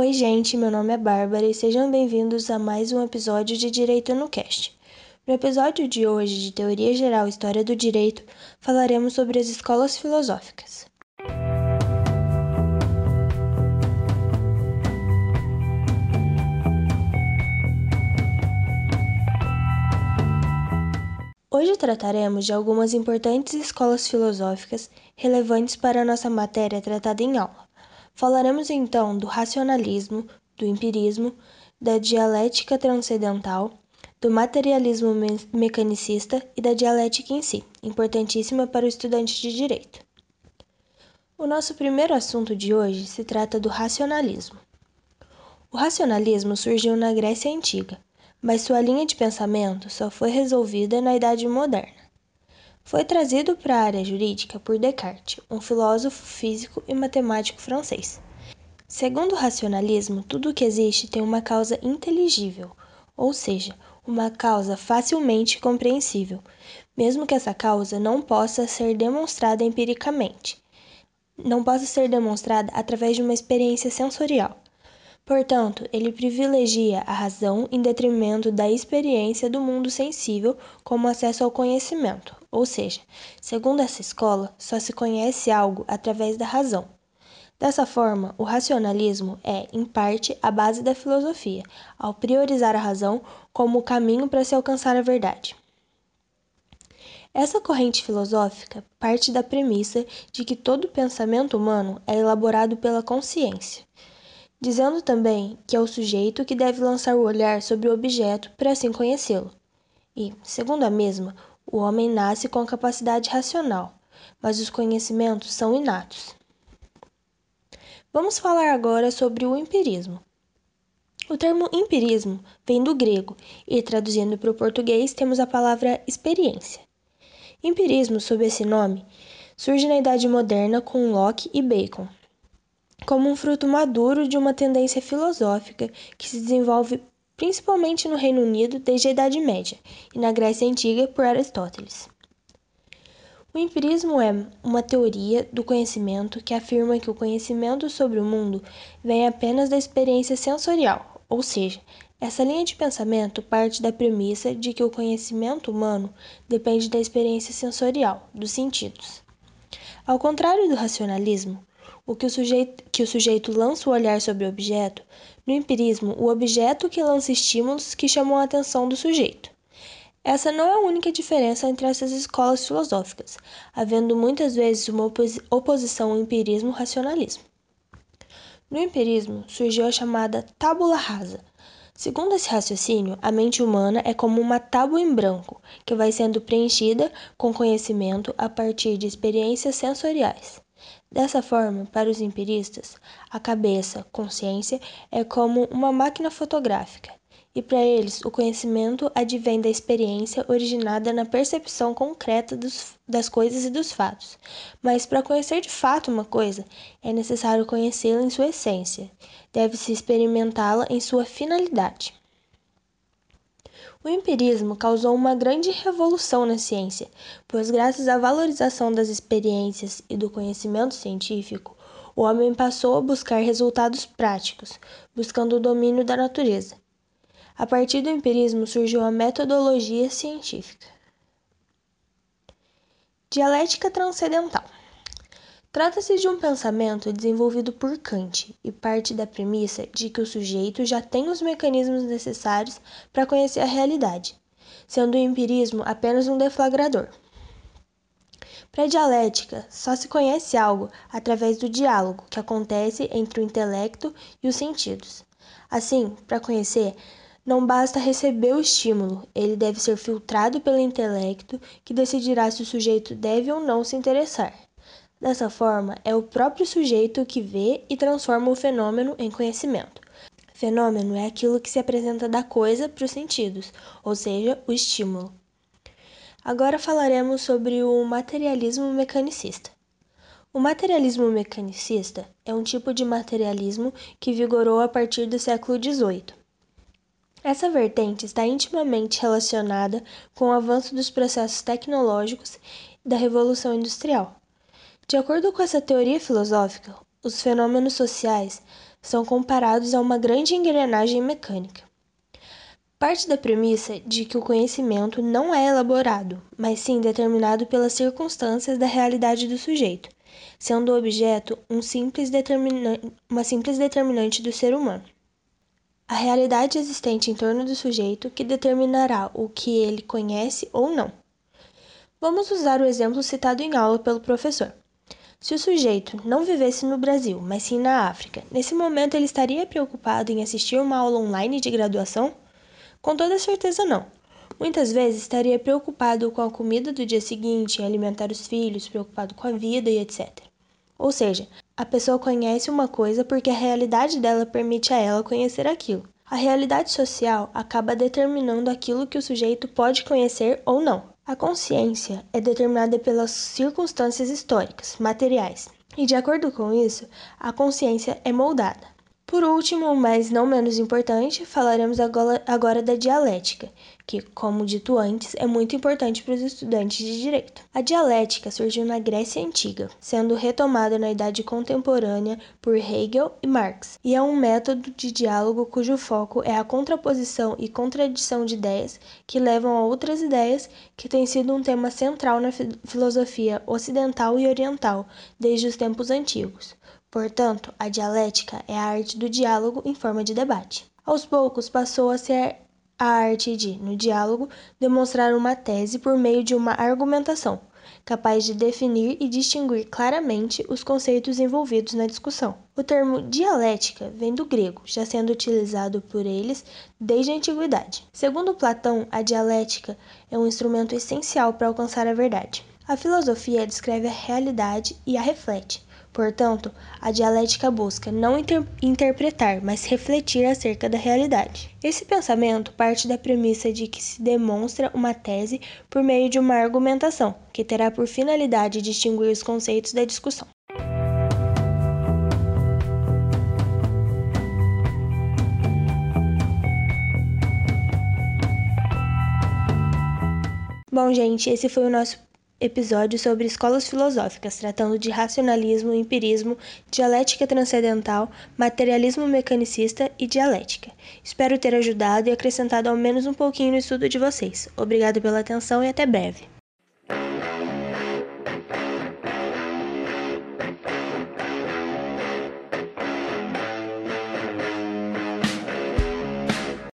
Oi, gente, meu nome é Bárbara e sejam bem-vindos a mais um episódio de Direito no Cast. No episódio de hoje, de Teoria Geral e História do Direito, falaremos sobre as escolas filosóficas. Hoje trataremos de algumas importantes escolas filosóficas relevantes para a nossa matéria tratada em aula. Falaremos então do racionalismo, do empirismo, da dialética transcendental, do materialismo me mecanicista e da dialética em si, importantíssima para o estudante de direito. O nosso primeiro assunto de hoje se trata do racionalismo. O racionalismo surgiu na Grécia Antiga mas sua linha de pensamento só foi resolvida na Idade Moderna. Foi trazido para a área jurídica por Descartes, um filósofo físico e matemático francês. Segundo o racionalismo, tudo o que existe tem uma causa inteligível, ou seja, uma causa facilmente compreensível, mesmo que essa causa não possa ser demonstrada empiricamente, não possa ser demonstrada através de uma experiência sensorial. Portanto, ele privilegia a razão em detrimento da experiência do mundo sensível como acesso ao conhecimento, ou seja, segundo essa escola, só se conhece algo através da razão. Dessa forma, o racionalismo é, em parte, a base da filosofia, ao priorizar a razão como o caminho para se alcançar a verdade. Essa corrente filosófica parte da premissa de que todo pensamento humano é elaborado pela consciência dizendo também que é o sujeito que deve lançar o olhar sobre o objeto para assim conhecê-lo. E, segundo a mesma, o homem nasce com capacidade racional, mas os conhecimentos são inatos. Vamos falar agora sobre o empirismo. O termo empirismo vem do grego e, traduzindo para o português, temos a palavra experiência. Empirismo, sob esse nome, surge na Idade Moderna com Locke e Bacon, como um fruto maduro de uma tendência filosófica que se desenvolve principalmente no Reino Unido desde a Idade Média e na Grécia Antiga por Aristóteles. O empirismo é uma teoria do conhecimento que afirma que o conhecimento sobre o mundo vem apenas da experiência sensorial, ou seja, essa linha de pensamento parte da premissa de que o conhecimento humano depende da experiência sensorial, dos sentidos. Ao contrário do racionalismo, o que o sujeito, que o sujeito lança o olhar sobre o objeto, no empirismo, o objeto que lança estímulos que chamam a atenção do sujeito. Essa não é a única diferença entre essas escolas filosóficas, havendo muitas vezes uma oposição ao empirismo-racionalismo. No empirismo surgiu a chamada tábula rasa. Segundo esse raciocínio, a mente humana é como uma tábua em branco, que vai sendo preenchida com conhecimento a partir de experiências sensoriais. Dessa forma, para os empiristas, a cabeça, consciência, é como uma máquina fotográfica, e para eles o conhecimento advém da experiência originada na percepção concreta dos, das coisas e dos fatos. Mas para conhecer de fato uma coisa, é necessário conhecê-la em sua essência, deve-se experimentá-la em sua finalidade. O empirismo causou uma grande revolução na ciência, pois, graças à valorização das experiências e do conhecimento científico, o homem passou a buscar resultados práticos, buscando o domínio da natureza. A partir do empirismo surgiu a metodologia científica. Dialética transcendental. Trata-se de um pensamento desenvolvido por Kant e parte da premissa de que o sujeito já tem os mecanismos necessários para conhecer a realidade, sendo o empirismo apenas um deflagrador. Para a dialética, só se conhece algo através do diálogo que acontece entre o intelecto e os sentidos. Assim, para conhecer, não basta receber o estímulo, ele deve ser filtrado pelo intelecto, que decidirá se o sujeito deve ou não se interessar. Dessa forma, é o próprio sujeito que vê e transforma o fenômeno em conhecimento. Fenômeno é aquilo que se apresenta da coisa para os sentidos, ou seja, o estímulo. Agora falaremos sobre o materialismo mecanicista. O materialismo mecanicista é um tipo de materialismo que vigorou a partir do século XVIII. Essa vertente está intimamente relacionada com o avanço dos processos tecnológicos da Revolução Industrial. De acordo com essa teoria filosófica, os fenômenos sociais são comparados a uma grande engrenagem mecânica. Parte da premissa de que o conhecimento não é elaborado, mas sim determinado pelas circunstâncias da realidade do sujeito, sendo o objeto um simples uma simples determinante do ser humano. A realidade existente em torno do sujeito que determinará o que ele conhece ou não. Vamos usar o exemplo citado em aula pelo professor. Se o sujeito não vivesse no Brasil, mas sim na África, nesse momento ele estaria preocupado em assistir uma aula online de graduação? Com toda certeza não. Muitas vezes estaria preocupado com a comida do dia seguinte, em alimentar os filhos, preocupado com a vida e etc. Ou seja, a pessoa conhece uma coisa porque a realidade dela permite a ela conhecer aquilo. A realidade social acaba determinando aquilo que o sujeito pode conhecer ou não. A consciência é determinada pelas circunstâncias históricas, materiais, e de acordo com isso, a consciência é moldada. Por último, mas não menos importante, falaremos agora da dialética, que, como dito antes, é muito importante para os estudantes de direito. A dialética surgiu na Grécia Antiga, sendo retomada na Idade Contemporânea por Hegel e Marx, e é um método de diálogo cujo foco é a contraposição e contradição de ideias que levam a outras ideias, que tem sido um tema central na filosofia ocidental e oriental desde os tempos antigos. Portanto, a dialética é a arte do diálogo em forma de debate. Aos poucos passou a ser a arte de, no diálogo, demonstrar uma tese por meio de uma argumentação, capaz de definir e distinguir claramente os conceitos envolvidos na discussão. O termo dialética vem do grego, já sendo utilizado por eles desde a antiguidade. Segundo Platão, a dialética é um instrumento essencial para alcançar a verdade. A filosofia descreve a realidade e a reflete Portanto, a dialética busca não inter interpretar, mas refletir acerca da realidade. Esse pensamento parte da premissa de que se demonstra uma tese por meio de uma argumentação, que terá por finalidade distinguir os conceitos da discussão. Bom, gente, esse foi o nosso episódio sobre escolas filosóficas, tratando de racionalismo, empirismo, dialética transcendental, materialismo mecanicista e dialética. Espero ter ajudado e acrescentado ao menos um pouquinho no estudo de vocês. Obrigado pela atenção e até breve.